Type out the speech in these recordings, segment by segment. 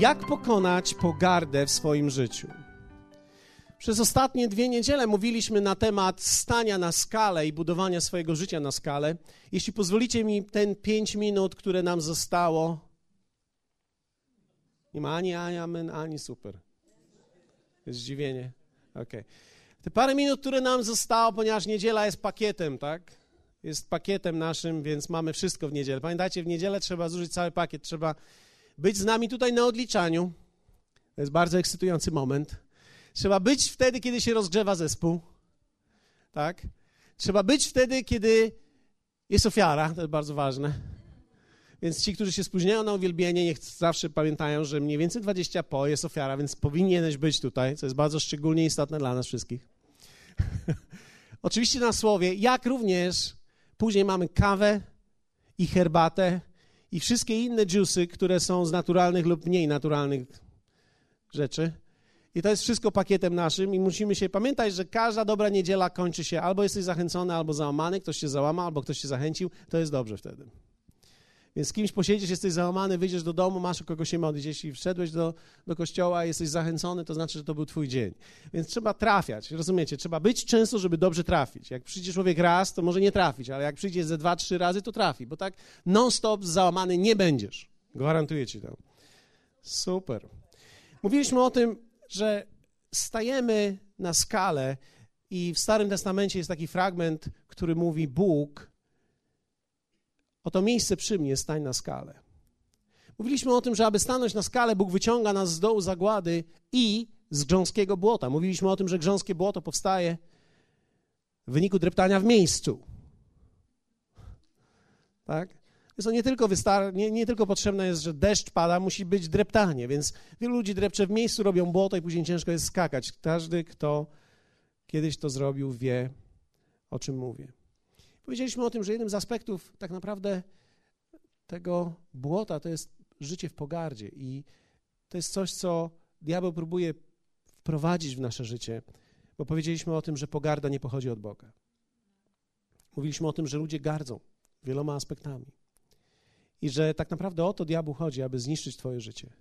Jak pokonać pogardę w swoim życiu? Przez ostatnie dwie niedziele mówiliśmy na temat stania na skalę i budowania swojego życia na skalę. Jeśli pozwolicie mi ten pięć minut, które nam zostało. Nie ma ani amen, ani super. Jest zdziwienie. Okay. Te parę minut, które nam zostało, ponieważ niedziela jest pakietem, tak? Jest pakietem naszym, więc mamy wszystko w niedzielę. Pamiętajcie, w niedzielę trzeba zużyć cały pakiet. Trzeba być z nami tutaj na odliczaniu. To jest bardzo ekscytujący moment. Trzeba być wtedy, kiedy się rozgrzewa zespół. Tak? Trzeba być wtedy, kiedy jest ofiara. To jest bardzo ważne. Więc ci, którzy się spóźniają na uwielbienie, niech zawsze pamiętają, że mniej więcej 20 po jest ofiara, więc powinieneś być tutaj, co jest bardzo szczególnie istotne dla nas wszystkich. Oczywiście na słowie, jak również później mamy kawę i herbatę i wszystkie inne dżusy, które są z naturalnych lub mniej naturalnych rzeczy. I to jest wszystko pakietem naszym i musimy się pamiętać, że każda dobra niedziela kończy się albo jesteś zachęcony, albo załamany, ktoś się załama, albo ktoś się zachęcił, to jest dobrze wtedy. Więc z kimś posiedzisz, jesteś załamany, wyjdziesz do domu, masz o kogo się modlić. Jeśli wszedłeś do, do kościoła, jesteś zachęcony, to znaczy, że to był twój dzień. Więc trzeba trafiać, rozumiecie? Trzeba być często, żeby dobrze trafić. Jak przyjdzie człowiek raz, to może nie trafić, ale jak przyjdzie ze dwa, trzy razy, to trafi, bo tak non-stop załamany nie będziesz. Gwarantuję ci to. Super. Mówiliśmy o tym, że stajemy na skalę i w Starym Testamencie jest taki fragment, który mówi Bóg Oto miejsce przy mnie, stań na skalę. Mówiliśmy o tym, że aby stanąć na skalę, Bóg wyciąga nas z dołu zagłady i z grząskiego błota. Mówiliśmy o tym, że grząskie błoto powstaje w wyniku dreptania w miejscu. Tak? Więc to nie tylko, wystar- nie, nie tylko potrzebne jest, że deszcz pada, musi być dreptanie, więc wielu ludzi drepcze w miejscu, robią błoto i później ciężko jest skakać. Każdy, kto kiedyś to zrobił, wie, o czym mówię. Powiedzieliśmy o tym, że jednym z aspektów tak naprawdę tego błota to jest życie w pogardzie i to jest coś, co diabeł próbuje wprowadzić w nasze życie, bo powiedzieliśmy o tym, że pogarda nie pochodzi od Boga. Mówiliśmy o tym, że ludzie gardzą wieloma aspektami i że tak naprawdę o to diabłu chodzi, aby zniszczyć twoje życie.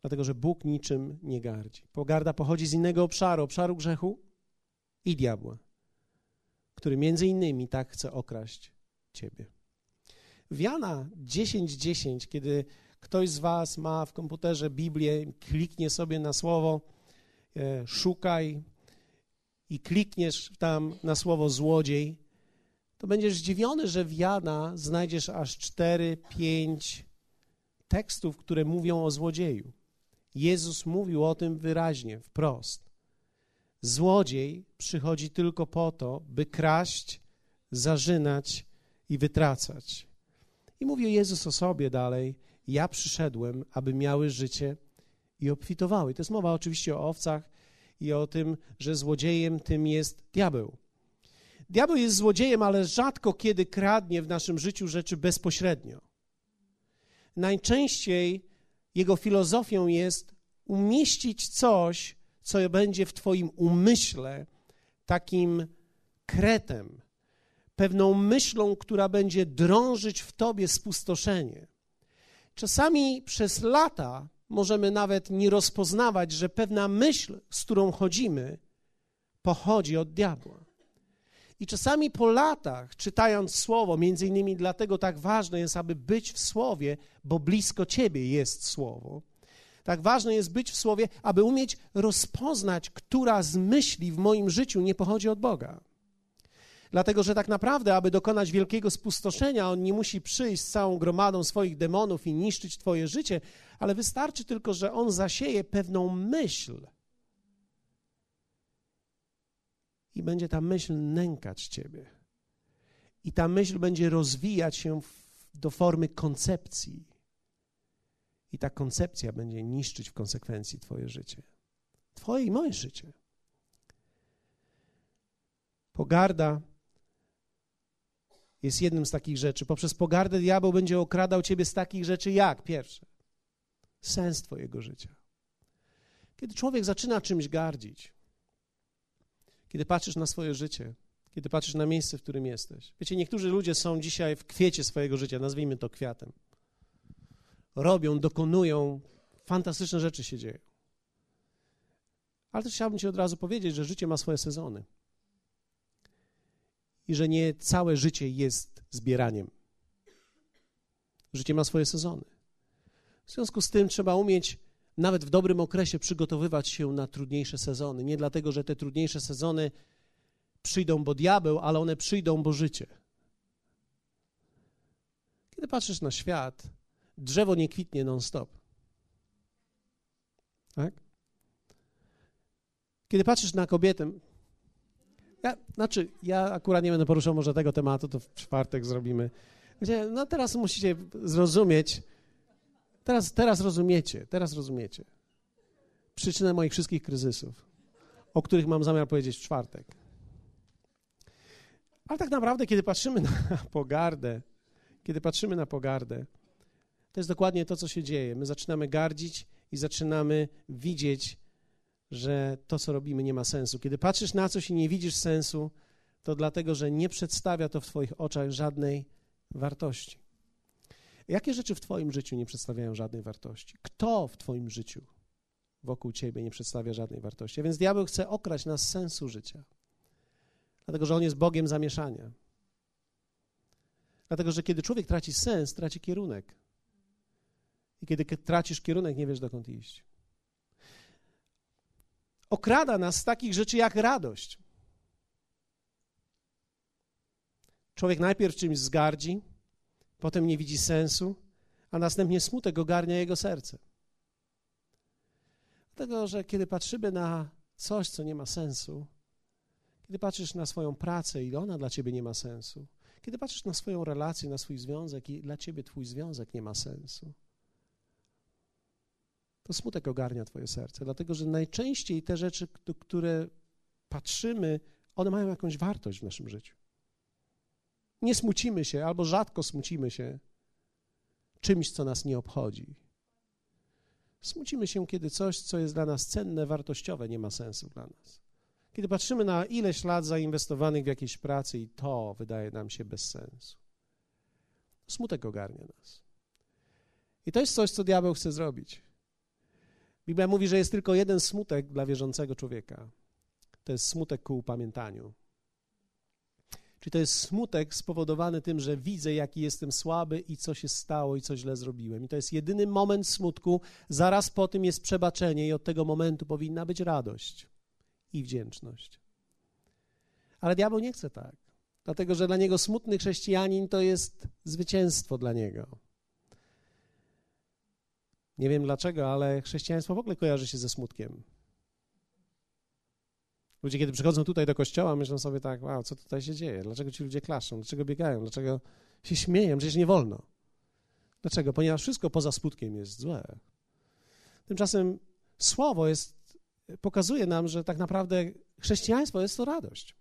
Dlatego, że Bóg niczym nie gardzi. Pogarda pochodzi z innego obszaru, obszaru grzechu i diabła który między innymi tak chce okraść ciebie. W Jana 10:10, kiedy ktoś z was ma w komputerze Biblię, kliknie sobie na słowo e, szukaj i klikniesz tam na słowo złodziej, to będziesz zdziwiony, że w Jana znajdziesz aż 4-5 tekstów, które mówią o złodzieju. Jezus mówił o tym wyraźnie, wprost. Złodziej przychodzi tylko po to, by kraść, zarzynać i wytracać. I mówi Jezus o sobie dalej: Ja przyszedłem, aby miały życie i obfitowały. To jest mowa oczywiście o owcach i o tym, że złodziejem tym jest diabeł. Diabeł jest złodziejem, ale rzadko kiedy kradnie w naszym życiu rzeczy bezpośrednio. Najczęściej jego filozofią jest umieścić coś co będzie w Twoim umyśle takim kretem, pewną myślą, która będzie drążyć w Tobie spustoszenie. Czasami przez lata możemy nawet nie rozpoznawać, że pewna myśl, z którą chodzimy, pochodzi od diabła. I czasami po latach, czytając słowo, między innymi dlatego tak ważne jest, aby być w słowie, bo blisko ciebie jest słowo tak ważne jest być w Słowie, aby umieć rozpoznać, która z myśli w moim życiu nie pochodzi od Boga. Dlatego, że tak naprawdę, aby dokonać wielkiego spustoszenia, on nie musi przyjść z całą gromadą swoich demonów i niszczyć Twoje życie, ale wystarczy tylko, że on zasieje pewną myśl. I będzie ta myśl nękać Ciebie. I ta myśl będzie rozwijać się do formy koncepcji. I ta koncepcja będzie niszczyć w konsekwencji Twoje życie. Twoje i moje życie. Pogarda jest jednym z takich rzeczy. Poprzez pogardę diabeł będzie okradał Ciebie z takich rzeczy jak? Pierwsze, sens Twojego życia. Kiedy człowiek zaczyna czymś gardzić, kiedy patrzysz na swoje życie, kiedy patrzysz na miejsce, w którym jesteś. Wiecie, niektórzy ludzie są dzisiaj w kwiecie swojego życia, nazwijmy to kwiatem robią, dokonują fantastyczne rzeczy się dzieją. Ale też chciałbym Ci od razu powiedzieć, że życie ma swoje sezony. I że nie całe życie jest zbieraniem. Życie ma swoje sezony. W związku z tym trzeba umieć nawet w dobrym okresie przygotowywać się na trudniejsze sezony. Nie dlatego, że te trudniejsze sezony przyjdą, bo diabeł, ale one przyjdą, bo życie. Kiedy patrzysz na świat, drzewo nie kwitnie non-stop. Tak? Kiedy patrzysz na kobietę, ja, znaczy, ja akurat nie będę poruszał może tego tematu, to w czwartek zrobimy. No teraz musicie zrozumieć, teraz, teraz rozumiecie, teraz rozumiecie przyczynę moich wszystkich kryzysów, o których mam zamiar powiedzieć w czwartek. Ale tak naprawdę, kiedy patrzymy na pogardę, kiedy patrzymy na pogardę, to jest dokładnie to, co się dzieje. My zaczynamy gardzić i zaczynamy widzieć, że to, co robimy, nie ma sensu. Kiedy patrzysz na coś i nie widzisz sensu, to dlatego, że nie przedstawia to w Twoich oczach żadnej wartości. Jakie rzeczy w Twoim życiu nie przedstawiają żadnej wartości? Kto w Twoim życiu wokół Ciebie nie przedstawia żadnej wartości? A więc diabeł chce okraść nas sensu życia, dlatego że on jest Bogiem zamieszania. Dlatego, że kiedy człowiek traci sens, traci kierunek. I kiedy tracisz kierunek, nie wiesz dokąd iść. Okrada nas z takich rzeczy jak radość. Człowiek najpierw czymś zgardzi, potem nie widzi sensu, a następnie smutek ogarnia jego serce. Dlatego, że kiedy patrzymy na coś, co nie ma sensu, kiedy patrzysz na swoją pracę i ona dla ciebie nie ma sensu, kiedy patrzysz na swoją relację, na swój związek i dla ciebie twój związek nie ma sensu, to smutek ogarnia twoje serce, dlatego że najczęściej te rzeczy, które patrzymy, one mają jakąś wartość w naszym życiu. Nie smucimy się, albo rzadko smucimy się czymś, co nas nie obchodzi. Smucimy się, kiedy coś, co jest dla nas cenne, wartościowe, nie ma sensu dla nas. Kiedy patrzymy na ileś lat zainwestowanych w jakieś pracy i to wydaje nam się bez sensu. Smutek ogarnia nas. I to jest coś, co diabeł chce zrobić. Biblia mówi, że jest tylko jeden smutek dla wierzącego człowieka. To jest smutek ku upamiętaniu. Czyli to jest smutek spowodowany tym, że widzę, jaki jestem słaby i co się stało i co źle zrobiłem. I to jest jedyny moment smutku. Zaraz po tym jest przebaczenie i od tego momentu powinna być radość i wdzięczność. Ale diabeł nie chce tak, dlatego że dla niego smutny chrześcijanin to jest zwycięstwo dla niego. Nie wiem dlaczego, ale chrześcijaństwo w ogóle kojarzy się ze smutkiem. Ludzie, kiedy przychodzą tutaj do kościoła, myślą sobie tak, wow, co tutaj się dzieje? Dlaczego ci ludzie klaszczą? Dlaczego biegają? Dlaczego się śmieją? Przecież nie wolno. Dlaczego? Ponieważ wszystko poza smutkiem jest złe. Tymczasem słowo jest, pokazuje nam, że tak naprawdę chrześcijaństwo jest to radość.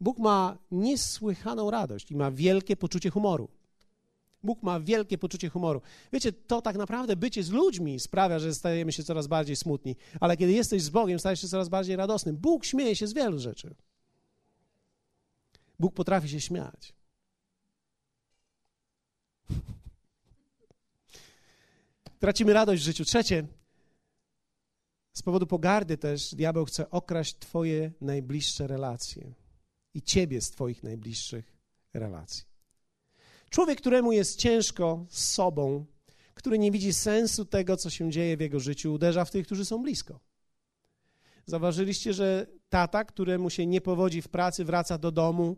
Bóg ma niesłychaną radość i ma wielkie poczucie humoru. Bóg ma wielkie poczucie humoru. Wiecie, to tak naprawdę bycie z ludźmi sprawia, że stajemy się coraz bardziej smutni, ale kiedy jesteś z Bogiem, stajesz się coraz bardziej radosnym. Bóg śmieje się z wielu rzeczy. Bóg potrafi się śmiać. Tracimy radość w życiu. Trzecie, z powodu pogardy też diabeł chce okraść Twoje najbliższe relacje i Ciebie z Twoich najbliższych relacji. Człowiek, któremu jest ciężko z sobą, który nie widzi sensu tego, co się dzieje w jego życiu, uderza w tych, którzy są blisko. Zauważyliście, że tata, któremu się nie powodzi w pracy, wraca do domu,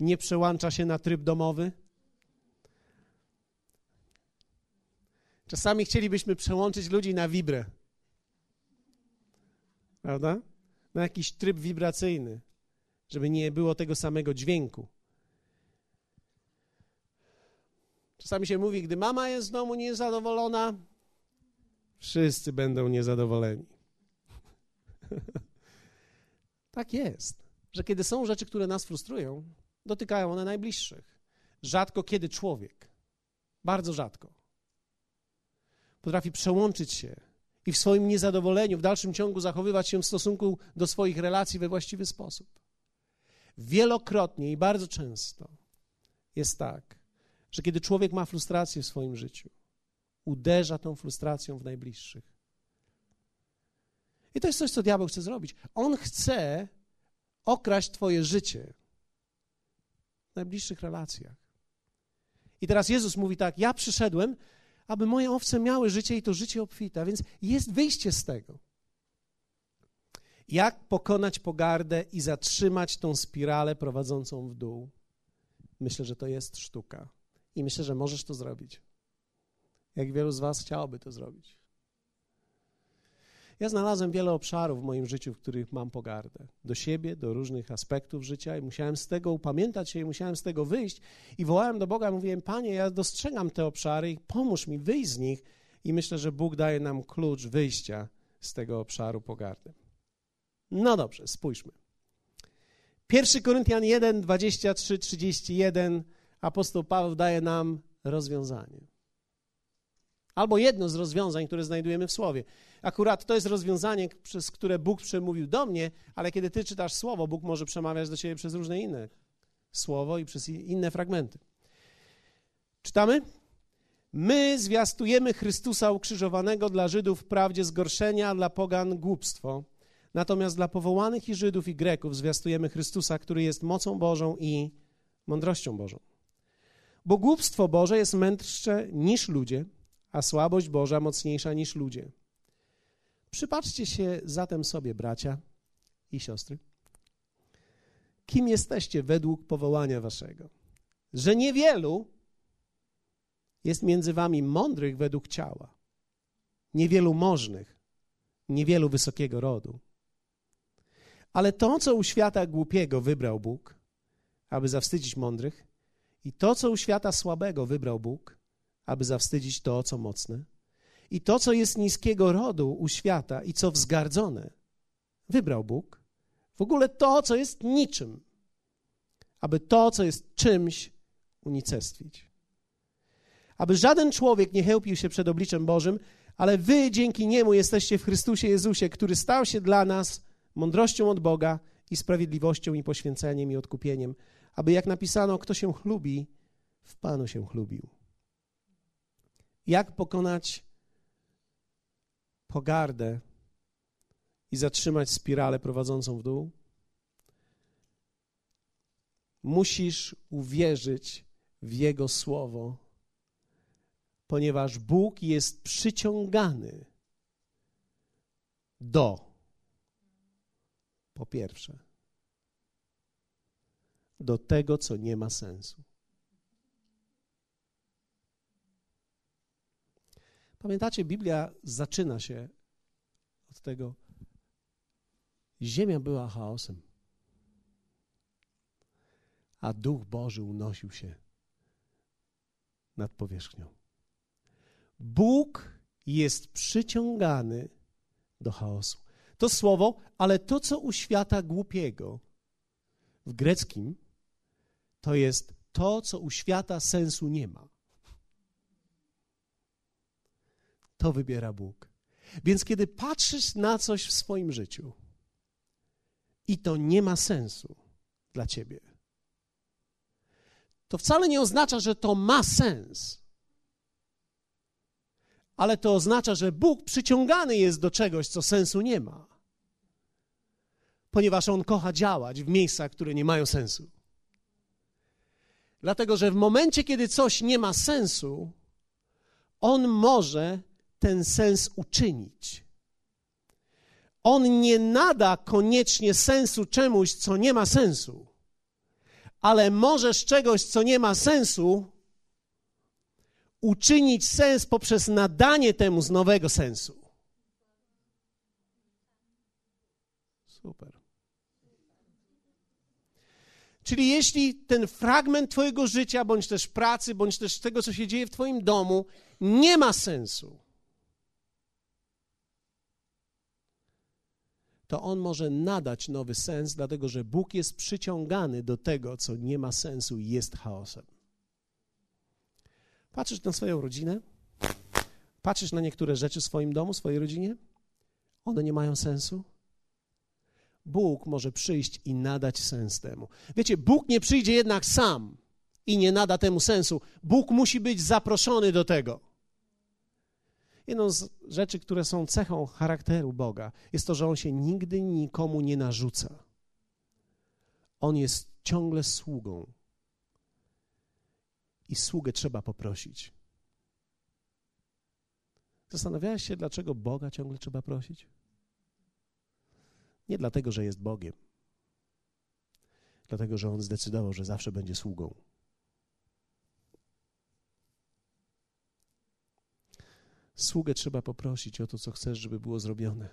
nie przełącza się na tryb domowy? Czasami chcielibyśmy przełączyć ludzi na wibrę. Prawda? Na jakiś tryb wibracyjny żeby nie było tego samego dźwięku. Czasami się mówi, gdy mama jest w domu niezadowolona, wszyscy będą niezadowoleni. tak jest, że kiedy są rzeczy, które nas frustrują, dotykają one najbliższych. Rzadko kiedy człowiek, bardzo rzadko, potrafi przełączyć się i w swoim niezadowoleniu w dalszym ciągu zachowywać się w stosunku do swoich relacji we właściwy sposób. Wielokrotnie i bardzo często jest tak, że kiedy człowiek ma frustrację w swoim życiu, uderza tą frustracją w najbliższych. I to jest coś, co diabeł chce zrobić. On chce okraść Twoje życie w najbliższych relacjach. I teraz Jezus mówi tak: Ja przyszedłem, aby moje owce miały życie i to życie obfite, a więc jest wyjście z tego. Jak pokonać pogardę i zatrzymać tą spiralę prowadzącą w dół? Myślę, że to jest sztuka. I myślę, że możesz to zrobić. Jak wielu z Was chciałoby to zrobić. Ja znalazłem wiele obszarów w moim życiu, w których mam pogardę. Do siebie, do różnych aspektów życia i musiałem z tego upamiętać się i musiałem z tego wyjść. I wołałem do Boga, mówiłem, Panie, ja dostrzegam te obszary i pomóż mi wyjść z nich. I myślę, że Bóg daje nam klucz wyjścia z tego obszaru pogardy. No dobrze, spójrzmy. 1 Koryntian 1, 23, 31 apostoł Paweł daje nam rozwiązanie. Albo jedno z rozwiązań, które znajdujemy w Słowie. Akurat to jest rozwiązanie, przez które Bóg przemówił do mnie, ale kiedy ty czytasz Słowo, Bóg może przemawiać do ciebie przez różne inne Słowo i przez inne fragmenty. Czytamy? My zwiastujemy Chrystusa ukrzyżowanego dla Żydów wprawdzie zgorszenia, dla pogan głupstwo. Natomiast dla powołanych i Żydów i Greków zwiastujemy Chrystusa, który jest mocą Bożą i mądrością Bożą. Bo głupstwo Boże jest mędrsze niż ludzie, a słabość Boża mocniejsza niż ludzie. Przypatrzcie się zatem sobie, bracia i siostry. Kim jesteście według powołania waszego? Że niewielu jest między wami mądrych według ciała, niewielu możnych, niewielu wysokiego rodu. Ale to, co u świata głupiego wybrał Bóg, aby zawstydzić mądrych, i to, co u świata słabego wybrał Bóg, aby zawstydzić to, co mocne, i to, co jest niskiego rodu u świata i co wzgardzone, wybrał Bóg. W ogóle to, co jest niczym, aby to, co jest czymś, unicestwić. Aby żaden człowiek nie chełpił się przed obliczem Bożym, ale wy dzięki niemu jesteście w Chrystusie Jezusie, który stał się dla nas mądrością od Boga i sprawiedliwością i poświęceniem i odkupieniem, aby jak napisano, kto się chlubi, w Panu się chlubił. Jak pokonać pogardę i zatrzymać spiralę prowadzącą w dół? Musisz uwierzyć w Jego słowo, ponieważ Bóg jest przyciągany do, po pierwsze, do tego, co nie ma sensu. Pamiętacie, Biblia zaczyna się od tego. Ziemia była chaosem, a Duch Boży unosił się nad powierzchnią. Bóg jest przyciągany do chaosu. To słowo, ale to, co u świata głupiego w greckim, to jest to, co u świata sensu nie ma. to wybiera Bóg. Więc kiedy patrzysz na coś w swoim życiu i to nie ma sensu dla ciebie, to wcale nie oznacza, że to ma sens. Ale to oznacza, że Bóg przyciągany jest do czegoś, co sensu nie ma. Ponieważ On kocha działać w miejscach, które nie mają sensu. Dlatego, że w momencie, kiedy coś nie ma sensu, On może ten sens uczynić. On nie nada koniecznie sensu czemuś, co nie ma sensu, ale możesz czegoś, co nie ma sensu, uczynić sens poprzez nadanie temu z nowego sensu. Super. Czyli jeśli ten fragment Twojego życia, bądź też pracy, bądź też tego, co się dzieje w Twoim domu, nie ma sensu, to on może nadać nowy sens, dlatego że Bóg jest przyciągany do tego, co nie ma sensu i jest chaosem. Patrzysz na swoją rodzinę, patrzysz na niektóre rzeczy w swoim domu, swojej rodzinie, one nie mają sensu. Bóg może przyjść i nadać sens temu. Wiecie, Bóg nie przyjdzie jednak sam i nie nada temu sensu. Bóg musi być zaproszony do tego. Jedną z rzeczy, które są cechą charakteru Boga, jest to, że On się nigdy nikomu nie narzuca. On jest ciągle sługą. I sługę trzeba poprosić. Zastanawiałeś się, dlaczego Boga ciągle trzeba prosić? Nie dlatego, że jest Bogiem, dlatego, że On zdecydował, że zawsze będzie sługą. Sługę trzeba poprosić o to, co chcesz, żeby było zrobione.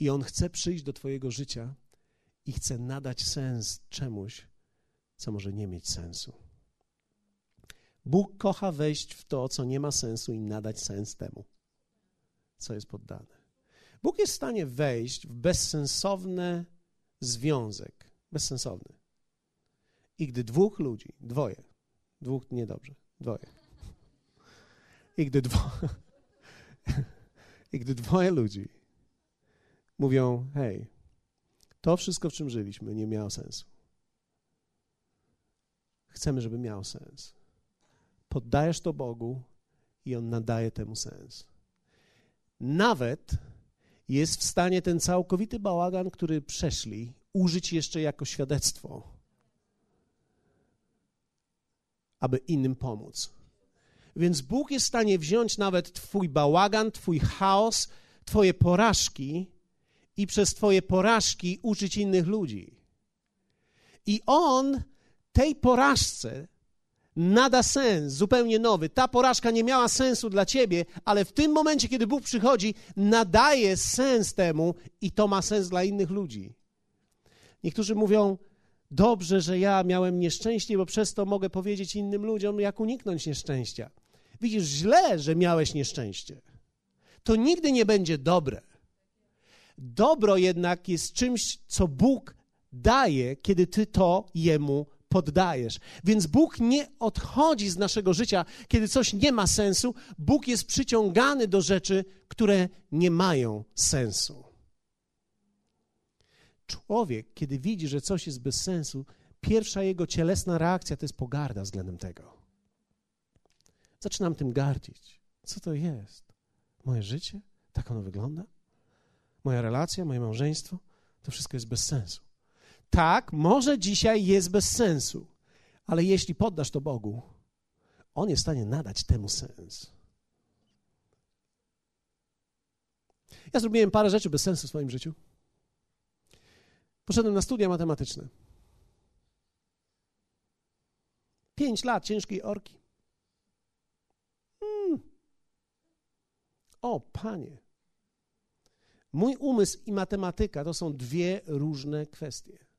I On chce przyjść do Twojego życia i chce nadać sens czemuś, co może nie mieć sensu. Bóg kocha wejść w to, co nie ma sensu i nadać sens temu, co jest poddane. Bóg jest w stanie wejść w bezsensowny związek, bezsensowny. I gdy dwóch ludzi, dwoje, dwóch niedobrze, dwoje. I gdy, dwo, I gdy dwoje ludzi mówią, hej, to wszystko, w czym żyliśmy, nie miało sensu. Chcemy, żeby miało sens. Poddajesz to Bogu i On nadaje temu sens. Nawet jest w stanie ten całkowity bałagan, który przeszli, użyć jeszcze jako świadectwo, aby innym pomóc. Więc Bóg jest w stanie wziąć nawet Twój bałagan, Twój chaos, Twoje porażki i przez Twoje porażki uczyć innych ludzi. I On tej porażce nada sens zupełnie nowy. Ta porażka nie miała sensu dla ciebie, ale w tym momencie, kiedy Bóg przychodzi, nadaje sens temu i to ma sens dla innych ludzi. Niektórzy mówią, dobrze, że ja miałem nieszczęście, bo przez to mogę powiedzieć innym ludziom, jak uniknąć nieszczęścia. Widzisz, źle, że miałeś nieszczęście. To nigdy nie będzie dobre. Dobro jednak jest czymś, co Bóg daje, kiedy ty to Jemu poddajesz. Więc Bóg nie odchodzi z naszego życia, kiedy coś nie ma sensu. Bóg jest przyciągany do rzeczy, które nie mają sensu. Człowiek, kiedy widzi, że coś jest bez sensu, pierwsza jego cielesna reakcja to jest pogarda względem tego. Zaczynam tym gardzić. Co to jest? Moje życie? Tak ono wygląda? Moja relacja, moje małżeństwo? To wszystko jest bez sensu. Tak, może dzisiaj jest bez sensu, ale jeśli poddasz to Bogu, On jest w stanie nadać temu sens. Ja zrobiłem parę rzeczy bez sensu w swoim życiu. Poszedłem na studia matematyczne. Pięć lat ciężkiej orki. Hmm. O, panie. Mój umysł i matematyka to są dwie różne kwestie.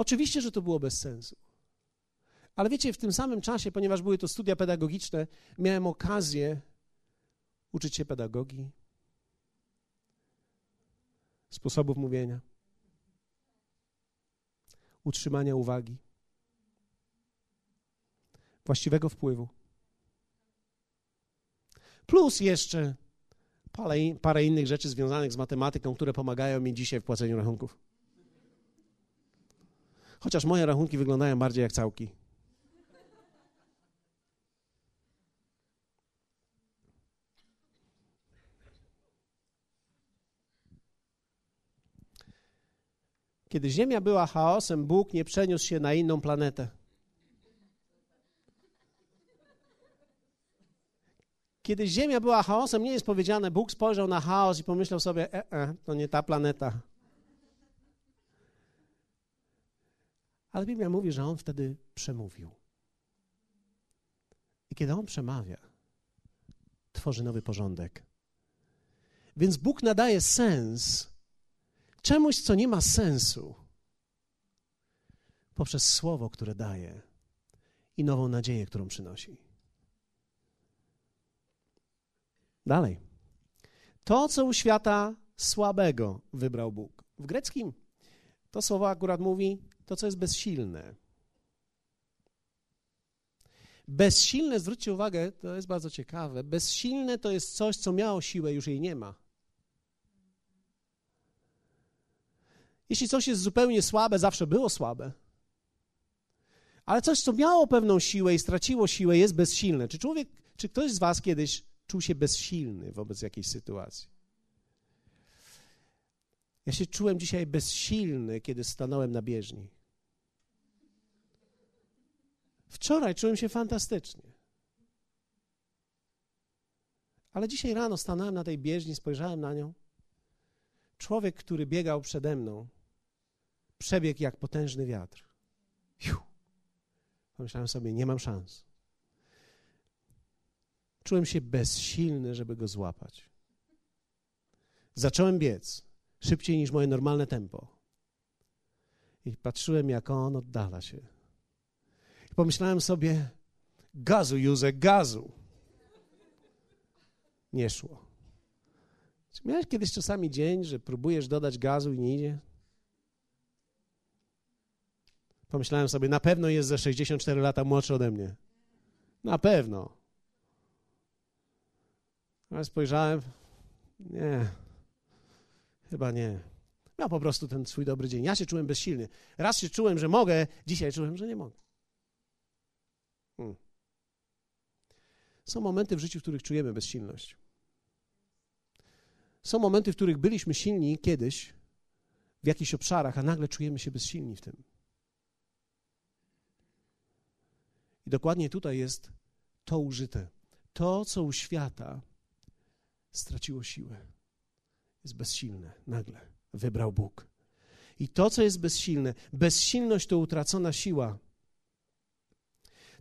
Oczywiście, że to było bez sensu. Ale wiecie, w tym samym czasie, ponieważ były to studia pedagogiczne, miałem okazję uczyć się pedagogii, sposobów mówienia, utrzymania uwagi, właściwego wpływu. Plus jeszcze parę, parę innych rzeczy związanych z matematyką, które pomagają mi dzisiaj w płaceniu rachunków. Chociaż moje rachunki wyglądają bardziej jak całki. Kiedy Ziemia była chaosem, Bóg nie przeniósł się na inną planetę. Kiedy Ziemia była chaosem, nie jest powiedziane, Bóg spojrzał na chaos i pomyślał sobie, e, e, to nie ta planeta. Ale Biblia mówi, że on wtedy przemówił. I kiedy on przemawia, tworzy nowy porządek. Więc Bóg nadaje sens czemuś, co nie ma sensu, poprzez słowo, które daje i nową nadzieję, którą przynosi. Dalej. To, co u świata słabego wybrał Bóg. W greckim to słowo akurat mówi to, co jest bezsilne. Bezsilne, zwróćcie uwagę, to jest bardzo ciekawe. Bezsilne to jest coś, co miało siłę, już jej nie ma. Jeśli coś jest zupełnie słabe, zawsze było słabe. Ale coś, co miało pewną siłę i straciło siłę, jest bezsilne. Czy człowiek, czy ktoś z Was kiedyś czuł się bezsilny wobec jakiejś sytuacji? Ja się czułem dzisiaj bezsilny, kiedy stanąłem na bieżni. Wczoraj czułem się fantastycznie. Ale dzisiaj rano stanąłem na tej bieżni, spojrzałem na nią. Człowiek, który biegał przede mną, przebiegł jak potężny wiatr. Pomyślałem sobie, nie mam szans. Czułem się bezsilny, żeby go złapać. Zacząłem biec szybciej niż moje normalne tempo. I patrzyłem, jak on oddala się. I pomyślałem sobie, gazu, Józek, gazu. Nie szło. Czy miałeś kiedyś czasami dzień, że próbujesz dodać gazu i nie idzie? Pomyślałem sobie, na pewno jest ze 64 lata młodszy ode mnie. Na pewno. Ale spojrzałem, nie, chyba nie. Miał po prostu ten swój dobry dzień. Ja się czułem bezsilny. Raz się czułem, że mogę, dzisiaj czułem, że nie mogę. Są momenty w życiu, w których czujemy bezsilność. Są momenty, w których byliśmy silni kiedyś w jakichś obszarach, a nagle czujemy się bezsilni w tym. I dokładnie tutaj jest to użyte. To, co u świata straciło siłę, jest bezsilne nagle. Wybrał Bóg. I to, co jest bezsilne, bezsilność to utracona siła.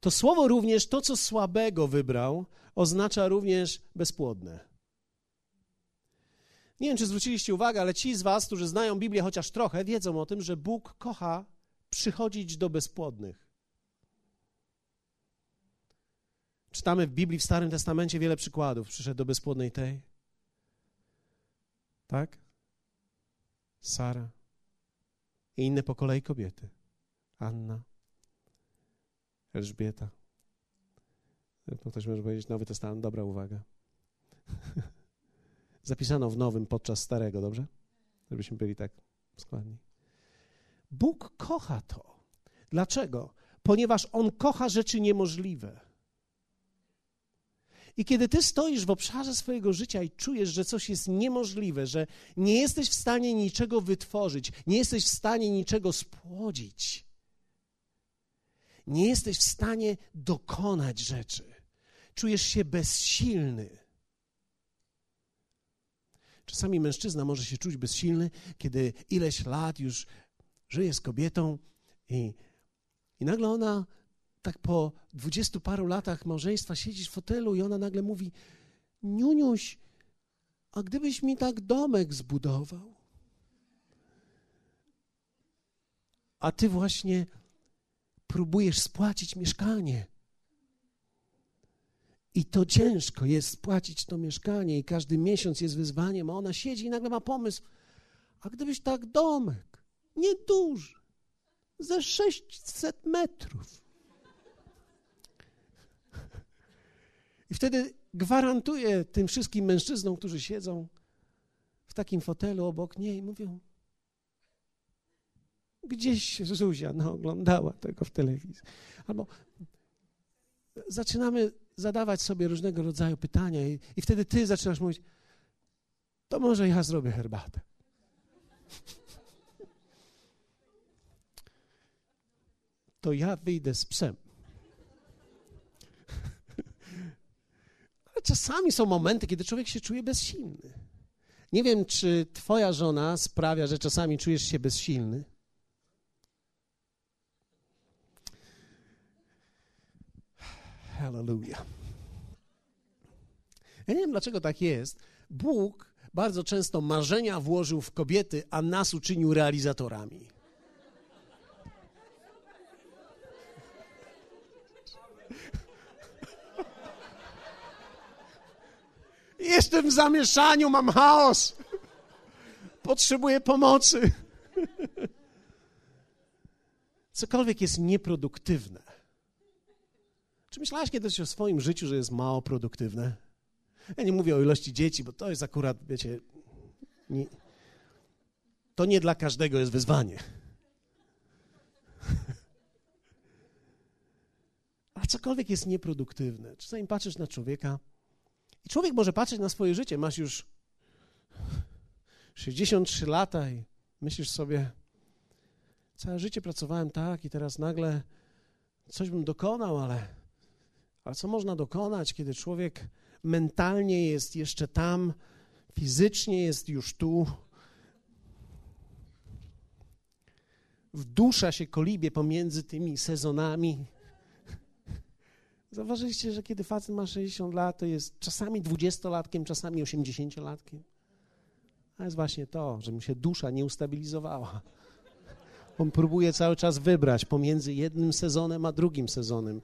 To słowo również, to, co słabego wybrał, oznacza również bezpłodne. Nie wiem, czy zwróciliście uwagę, ale ci z Was, którzy znają Biblię chociaż trochę, wiedzą o tym, że Bóg kocha przychodzić do bezpłodnych. Czytamy w Biblii w Starym Testamencie wiele przykładów. Przyszedł do bezpłodnej tej. Tak? Sara. I inne po kolei kobiety. Anna. Elżbieta. Ktoś może powiedzieć, Nowy Testament, dobra uwaga. Zapisano w Nowym podczas Starego, dobrze? Żebyśmy byli tak składni. Bóg kocha to. Dlaczego? Ponieważ On kocha rzeczy niemożliwe. I kiedy ty stoisz w obszarze swojego życia i czujesz, że coś jest niemożliwe, że nie jesteś w stanie niczego wytworzyć, nie jesteś w stanie niczego spłodzić, nie jesteś w stanie dokonać rzeczy, czujesz się bezsilny. Czasami mężczyzna może się czuć bezsilny, kiedy ileś lat już żyje z kobietą i, i nagle ona tak po dwudziestu paru latach małżeństwa siedzisz w fotelu i ona nagle mówi: Niuniuś, a gdybyś mi tak domek zbudował? A ty właśnie próbujesz spłacić mieszkanie. I to ciężko jest spłacić to mieszkanie, i każdy miesiąc jest wyzwaniem, a ona siedzi i nagle ma pomysł: A gdybyś tak domek, nieduży, ze 600 metrów, I wtedy gwarantuję tym wszystkim mężczyznom, którzy siedzą w takim fotelu obok niej, mówią: Gdzieś Zuzia oglądała tego w telewizji. Albo zaczynamy zadawać sobie różnego rodzaju pytania, i, i wtedy ty zaczynasz mówić: To może ja zrobię herbatę. To ja wyjdę z psem. czasami są momenty, kiedy człowiek się czuje bezsilny. Nie wiem, czy twoja żona sprawia, że czasami czujesz się bezsilny. Hallelujah. Ja nie wiem, dlaczego tak jest. Bóg bardzo często marzenia włożył w kobiety, a nas uczynił realizatorami. Jestem w zamieszaniu, mam chaos. Potrzebuję pomocy. Cokolwiek jest nieproduktywne. Czy myślałaś kiedyś o swoim życiu, że jest mało produktywne? Ja nie mówię o ilości dzieci, bo to jest akurat, wiecie, nie, to nie dla każdego jest wyzwanie. A cokolwiek jest nieproduktywne. Czasami patrzysz na człowieka i człowiek może patrzeć na swoje życie. Masz już 63 lata i myślisz sobie, całe życie pracowałem tak i teraz nagle coś bym dokonał, ale, ale co można dokonać, kiedy człowiek mentalnie jest jeszcze tam, fizycznie jest już tu. Wdusza się kolibie pomiędzy tymi sezonami. Zauważyliście, że kiedy facet ma 60 lat, to jest czasami dwudziestolatkiem, czasami osiemdziesięciolatkiem. A jest właśnie to, że mu się dusza nie ustabilizowała. On próbuje cały czas wybrać pomiędzy jednym sezonem a drugim sezonem.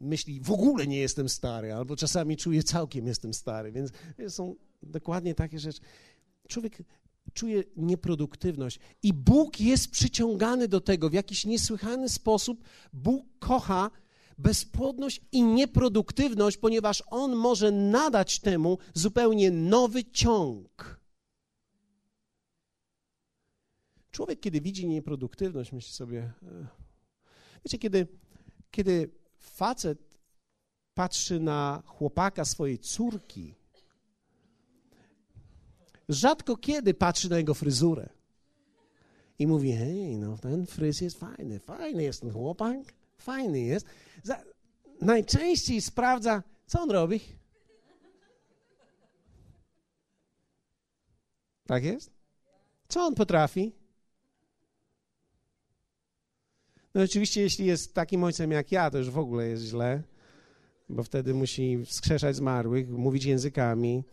Myśli, w ogóle nie jestem stary, albo czasami czuje, całkiem jestem stary. Więc są dokładnie takie rzeczy. Człowiek czuje nieproduktywność i Bóg jest przyciągany do tego w jakiś niesłychany sposób. Bóg kocha bezpłodność i nieproduktywność, ponieważ On może nadać temu zupełnie nowy ciąg. Człowiek, kiedy widzi nieproduktywność, myśli sobie, e, wiecie, kiedy, kiedy facet patrzy na chłopaka swojej córki, rzadko kiedy patrzy na jego fryzurę i mówi, hej, no ten fryz jest fajny, fajny jest ten chłopak, fajny jest. Za, najczęściej sprawdza, co on robi. Tak jest? Co on potrafi? No oczywiście, jeśli jest takim ojcem jak ja, to już w ogóle jest źle, bo wtedy musi wskrzeszać zmarłych, mówić językami,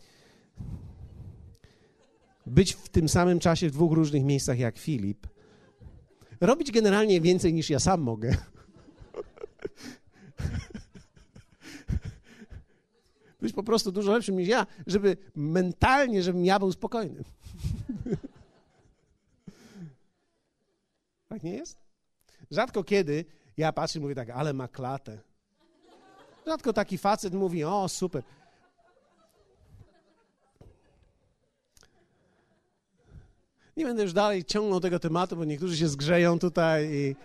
być w tym samym czasie w dwóch różnych miejscach jak Filip, robić generalnie więcej niż ja sam mogę. Być po prostu dużo lepszym niż ja, żeby mentalnie, żebym ja był spokojny. tak nie jest? Rzadko kiedy ja patrzę i mówię tak, ale ma klatę. Rzadko taki facet mówi, o super. Nie będę już dalej ciągnął tego tematu, bo niektórzy się zgrzeją tutaj i,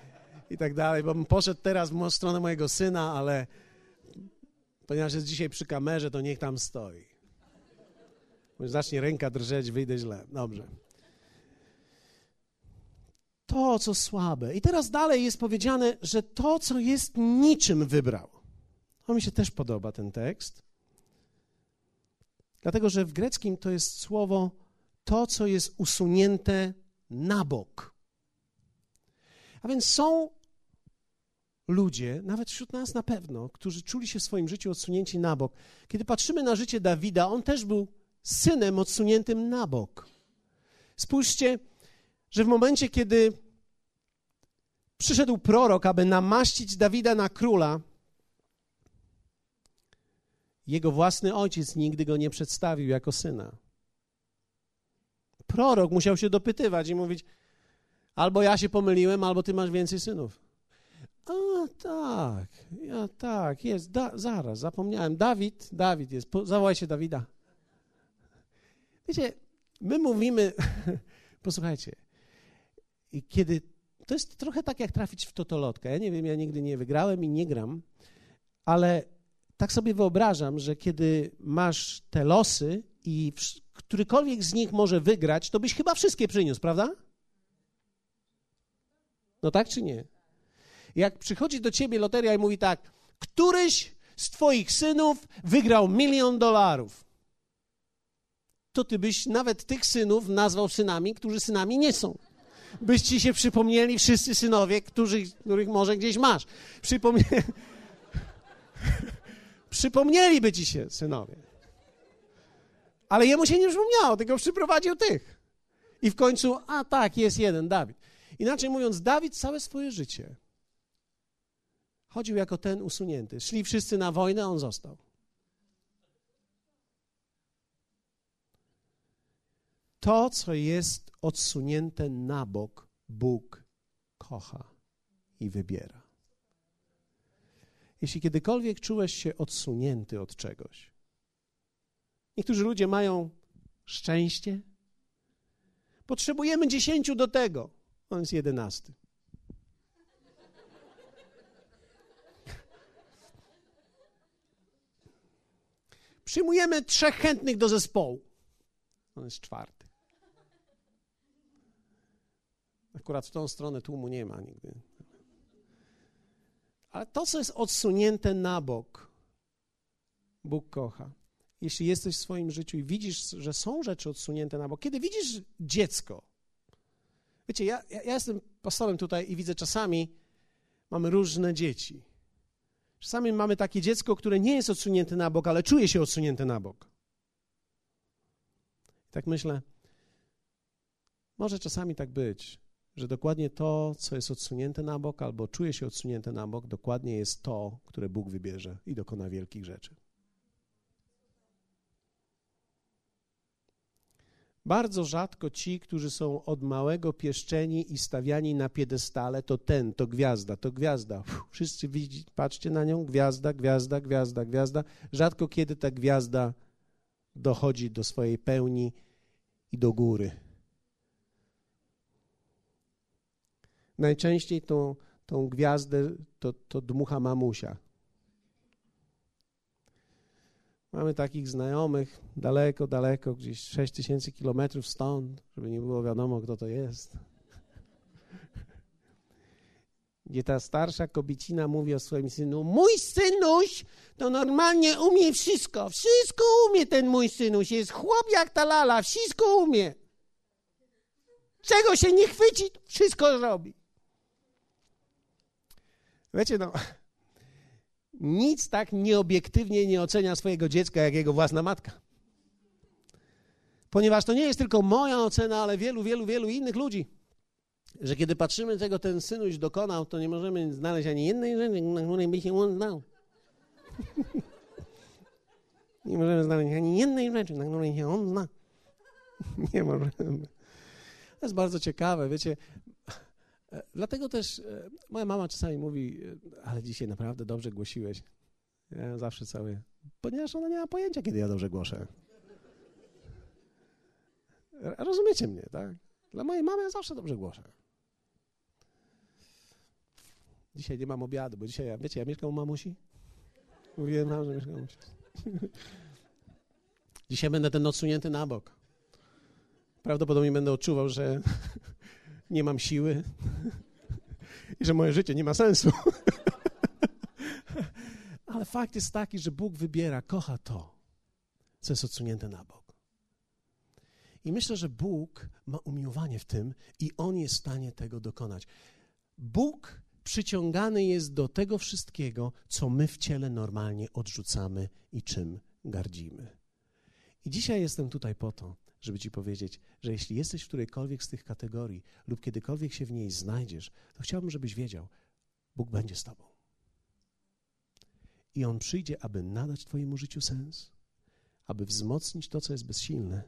i tak dalej, bo poszedł teraz w stronę mojego syna, ale ponieważ jest dzisiaj przy kamerze, to niech tam stoi. Bo zacznie ręka drżeć, wyjdę źle. Dobrze to, co słabe. I teraz dalej jest powiedziane, że to, co jest niczym wybrał. To mi się też podoba ten tekst. Dlatego, że w greckim to jest słowo to, co jest usunięte na bok. A więc są ludzie, nawet wśród nas na pewno, którzy czuli się w swoim życiu odsunięci na bok. Kiedy patrzymy na życie Dawida, on też był synem odsuniętym na bok. Spójrzcie, że w momencie, kiedy przyszedł prorok, aby namaścić Dawida na króla, jego własny ojciec nigdy go nie przedstawił jako syna. Prorok musiał się dopytywać i mówić: albo ja się pomyliłem, albo ty masz więcej synów. A tak, ja tak, jest, da, zaraz, zapomniałem. Dawid, Dawid jest, zawołajcie Dawida. Wiecie, my mówimy, posłuchajcie, kiedy to jest trochę tak jak trafić w totolotkę. Ja nie wiem, ja nigdy nie wygrałem i nie gram, ale tak sobie wyobrażam, że kiedy masz te losy i którykolwiek z nich może wygrać, to byś chyba wszystkie przyniósł, prawda? No tak czy nie? Jak przychodzi do ciebie loteria i mówi tak, któryś z twoich synów wygrał milion dolarów, to ty byś nawet tych synów nazwał synami, którzy synami nie są byś ci się przypomnieli wszyscy synowie, którzy, których może gdzieś masz. Przypomnie... Przypomnieliby ci się synowie. Ale jemu się nie przypomniało, tylko przyprowadził tych. I w końcu, a tak, jest jeden, Dawid. Inaczej mówiąc, Dawid całe swoje życie chodził jako ten usunięty. Szli wszyscy na wojnę, on został. To, co jest odsunięte na bok, Bóg kocha i wybiera. Jeśli kiedykolwiek czułeś się odsunięty od czegoś, niektórzy ludzie mają szczęście, Potrzebujemy dziesięciu do tego. On jest jedenasty. Przyjmujemy trzech chętnych do zespołu. On jest czwarty. Akurat w tą stronę tłumu nie ma nigdy. Ale to, co jest odsunięte na bok, Bóg kocha. Jeśli jesteś w swoim życiu i widzisz, że są rzeczy odsunięte na bok, kiedy widzisz dziecko, wiecie, ja, ja, ja jestem pastorem tutaj i widzę czasami, mamy różne dzieci. Czasami mamy takie dziecko, które nie jest odsunięte na bok, ale czuje się odsunięte na bok. tak myślę, może czasami tak być, że dokładnie to, co jest odsunięte na bok, albo czuje się odsunięte na bok, dokładnie jest to, które Bóg wybierze i dokona wielkich rzeczy. Bardzo rzadko ci, którzy są od małego pieszczeni i stawiani na piedestale, to ten, to gwiazda, to gwiazda. Wszyscy widzi, patrzcie na nią, gwiazda, gwiazda, gwiazda, gwiazda. Rzadko kiedy ta gwiazda dochodzi do swojej pełni i do góry. Najczęściej tą, tą gwiazdę to, to dmucha mamusia. Mamy takich znajomych daleko, daleko, gdzieś 6 tysięcy kilometrów stąd, żeby nie było wiadomo, kto to jest. Gdzie ta starsza kobiecina mówi o swoim synu: Mój synuś to normalnie umie wszystko. Wszystko umie ten mój synuś. Jest chłop jak ta lala, wszystko umie. Czego się nie chwyci, wszystko robi. Wiecie, no, nic tak nieobiektywnie nie ocenia swojego dziecka, jak jego własna matka. Ponieważ to nie jest tylko moja ocena, ale wielu, wielu, wielu innych ludzi. Że kiedy patrzymy, czego ten synuś dokonał, to nie możemy znaleźć ani jednej rzeczy, na której by się on znał. nie możemy znaleźć ani jednej rzeczy, na której się on zna. nie możemy. To jest bardzo ciekawe, wiecie. E, dlatego też e, moja mama czasami mówi, e, ale dzisiaj naprawdę dobrze głosiłeś. Ja zawsze cały, ponieważ ona nie ma pojęcia, kiedy ja dobrze głoszę. Rozumiecie mnie, tak? Dla mojej mamy ja zawsze dobrze głoszę. Dzisiaj nie mam obiadu, bo dzisiaj, wiecie, ja mieszkam u mamusi. Mówiłem nam, że mieszkam u mamusi. Dzisiaj będę ten odsunięty na bok. Prawdopodobnie będę odczuwał, że nie mam siły i że moje życie nie ma sensu. Ale fakt jest taki, że Bóg wybiera, kocha to, co jest odsunięte na bok. I myślę, że Bóg ma umiłowanie w tym i On jest w stanie tego dokonać. Bóg przyciągany jest do tego wszystkiego, co my w ciele normalnie odrzucamy i czym gardzimy. I dzisiaj jestem tutaj po to, żeby ci powiedzieć, że jeśli jesteś w którejkolwiek z tych kategorii lub kiedykolwiek się w niej znajdziesz, to chciałbym, żebyś wiedział, Bóg będzie z tobą. I On przyjdzie, aby nadać Twojemu życiu sens, aby wzmocnić to, co jest bezsilne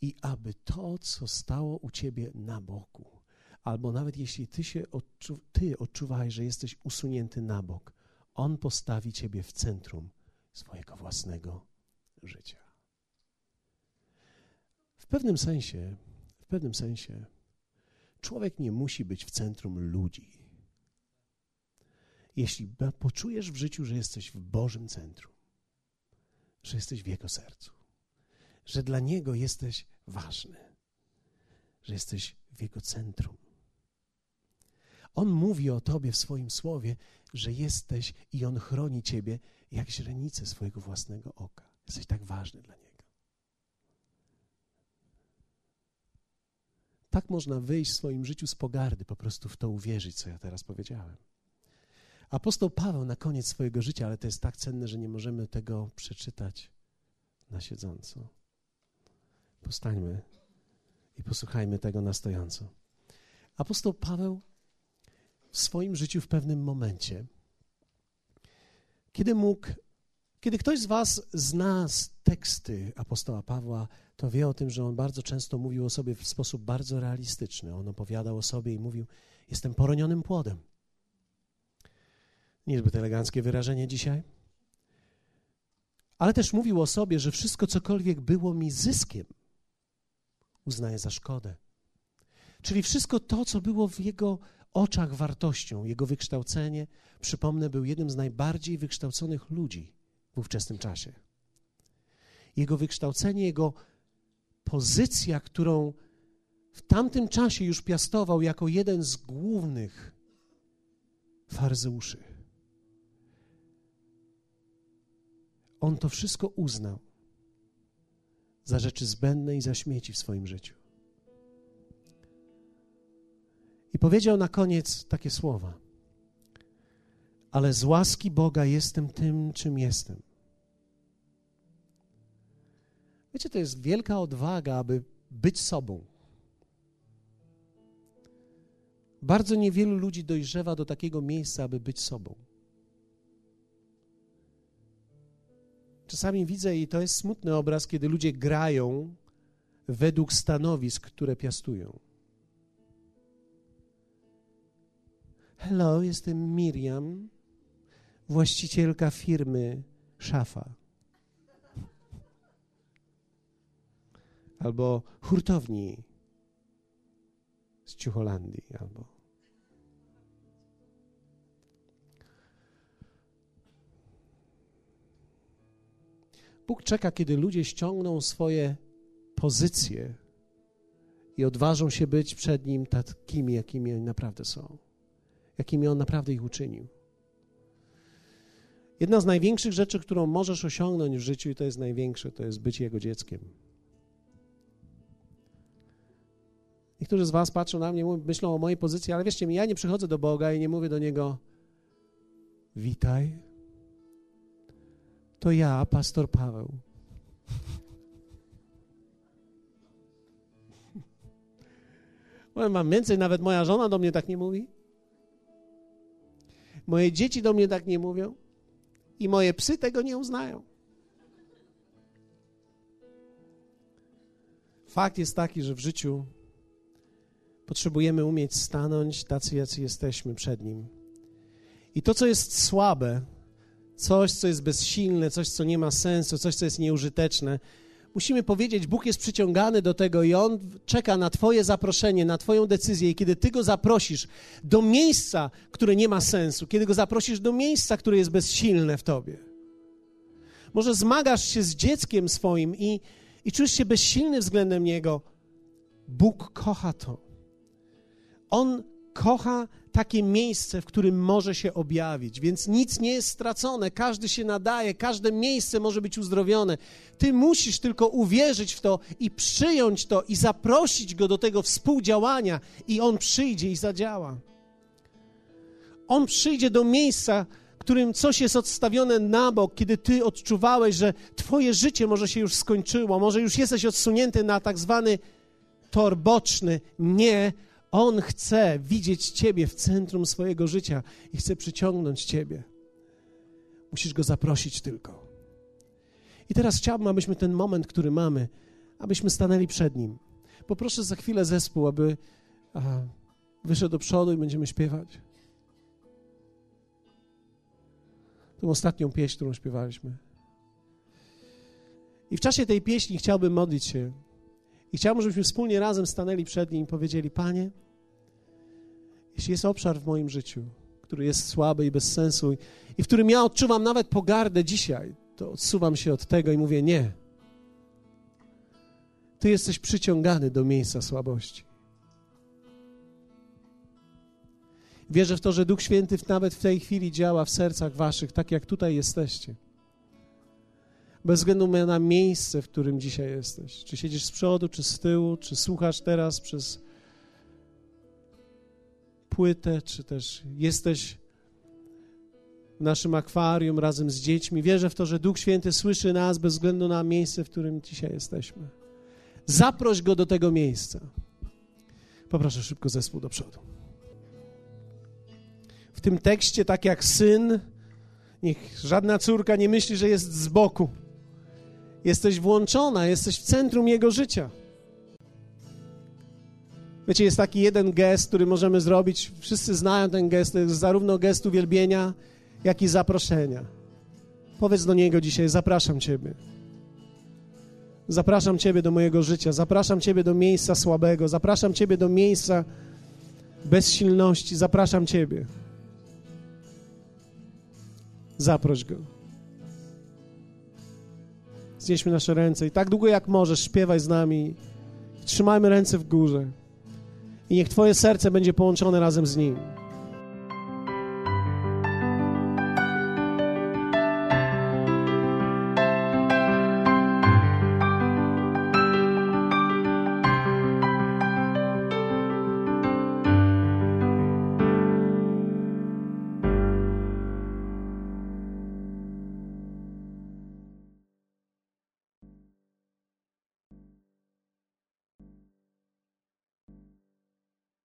i aby to, co stało u Ciebie na boku, albo nawet jeśli Ty się odczu ty odczuwałeś, że jesteś usunięty na bok, On postawi Ciebie w centrum swojego własnego życia. W pewnym sensie, w pewnym sensie, człowiek nie musi być w centrum ludzi. Jeśli poczujesz w życiu, że jesteś w Bożym centrum, że jesteś w Jego sercu, że dla Niego jesteś ważny, że jesteś w Jego centrum. On mówi o Tobie w swoim słowie, że jesteś i On chroni Ciebie jak źrenice swojego własnego oka. Jesteś tak ważny dla Niego. Tak można wyjść w swoim życiu z pogardy, po prostu w to uwierzyć, co ja teraz powiedziałem. Apostoł Paweł na koniec swojego życia, ale to jest tak cenne, że nie możemy tego przeczytać na siedząco. Postańmy i posłuchajmy tego na stojąco. Apostoł Paweł w swoim życiu w pewnym momencie, kiedy mógł, kiedy ktoś z Was zna teksty apostoła Pawła, to wie o tym, że on bardzo często mówił o sobie w sposób bardzo realistyczny. On opowiadał o sobie i mówił: Jestem poronionym płodem. Niezbyt eleganckie wyrażenie dzisiaj. Ale też mówił o sobie, że wszystko cokolwiek było mi zyskiem, uznaje za szkodę. Czyli wszystko to, co było w jego oczach wartością, jego wykształcenie, przypomnę, był jednym z najbardziej wykształconych ludzi w ówczesnym czasie. Jego wykształcenie, jego pozycja, którą w tamtym czasie już piastował jako jeden z głównych faryzeuszy. On to wszystko uznał za rzeczy zbędne i za śmieci w swoim życiu. I powiedział na koniec takie słowa: Ale z łaski Boga jestem tym, czym jestem. Wiecie, to jest wielka odwaga, aby być sobą. Bardzo niewielu ludzi dojrzewa do takiego miejsca, aby być sobą. Czasami widzę, i to jest smutny obraz, kiedy ludzie grają według stanowisk, które piastują. Hello, jestem Miriam, właścicielka firmy Szafa. Albo hurtowni z Ciucholandii, albo Bóg czeka, kiedy ludzie ściągną swoje pozycje i odważą się być przed Nim takimi, jakimi oni naprawdę są, jakimi On naprawdę ich uczynił. Jedna z największych rzeczy, którą możesz osiągnąć w życiu, i to jest największe, to jest być Jego dzieckiem. Niektórzy z Was patrzą na mnie, myślą o mojej pozycji, ale wierzcie ja nie przychodzę do Boga i nie mówię do Niego: Witaj, to ja, pastor Paweł. Mam więcej, nawet moja żona do mnie tak nie mówi. Moje dzieci do mnie tak nie mówią. I moje psy tego nie uznają. Fakt jest taki, że w życiu potrzebujemy umieć stanąć tacy, jacy jesteśmy przed Nim. I to, co jest słabe, coś, co jest bezsilne, coś, co nie ma sensu, coś, co jest nieużyteczne. Musimy powiedzieć, Bóg jest przyciągany do tego i On czeka na Twoje zaproszenie, na Twoją decyzję. I kiedy Ty go zaprosisz do miejsca, które nie ma sensu, kiedy go zaprosisz do miejsca, które jest bezsilne w Tobie, może zmagasz się z dzieckiem swoim i, i czujesz się bezsilny względem niego. Bóg kocha to. On kocha takie miejsce, w którym może się objawić, więc nic nie jest stracone, każdy się nadaje, każde miejsce może być uzdrowione. Ty musisz tylko uwierzyć w to i przyjąć to i zaprosić go do tego współdziałania, i on przyjdzie i zadziała. On przyjdzie do miejsca, którym coś jest odstawione na bok, kiedy ty odczuwałeś, że twoje życie może się już skończyło, może już jesteś odsunięty na tak zwany tor boczny. Nie, on chce widzieć Ciebie w centrum swojego życia i chce przyciągnąć Ciebie. Musisz go zaprosić tylko. I teraz chciałbym, abyśmy ten moment, który mamy, abyśmy stanęli przed nim. Poproszę za chwilę zespół, aby wyszedł do przodu i będziemy śpiewać. Tą ostatnią pieśń, którą śpiewaliśmy. I w czasie tej pieśni chciałbym modlić się. I chciałbym, żebyśmy wspólnie razem stanęli przed nim i powiedzieli: Panie, jeśli jest obszar w moim życiu, który jest słaby i bez sensu i w którym ja odczuwam nawet pogardę dzisiaj, to odsuwam się od tego i mówię nie. Ty jesteś przyciągany do miejsca słabości. Wierzę w to, że Duch Święty nawet w tej chwili działa w sercach waszych, tak jak tutaj jesteście. Bez względu na miejsce, w którym dzisiaj jesteś. Czy siedzisz z przodu, czy z tyłu, czy słuchasz teraz przez płytę, czy też jesteś w naszym akwarium razem z dziećmi. Wierzę w to, że Duch Święty słyszy nas bez względu na miejsce, w którym dzisiaj jesteśmy. Zaproś go do tego miejsca. Poproszę szybko zespół do przodu. W tym tekście, tak jak syn, niech żadna córka nie myśli, że jest z boku. Jesteś włączona, jesteś w centrum jego życia. Wiecie, jest taki jeden gest, który możemy zrobić. Wszyscy znają ten gest. To jest zarówno gest uwielbienia, jak i zaproszenia. Powiedz do niego dzisiaj: Zapraszam Ciebie. Zapraszam Ciebie do mojego życia, zapraszam Ciebie do miejsca słabego, zapraszam Ciebie do miejsca bezsilności, zapraszam Ciebie. Zaproś Go. Znieśmy nasze ręce i tak długo jak możesz, śpiewaj z nami. Trzymajmy ręce w górze. I niech Twoje serce będzie połączone razem z Nim.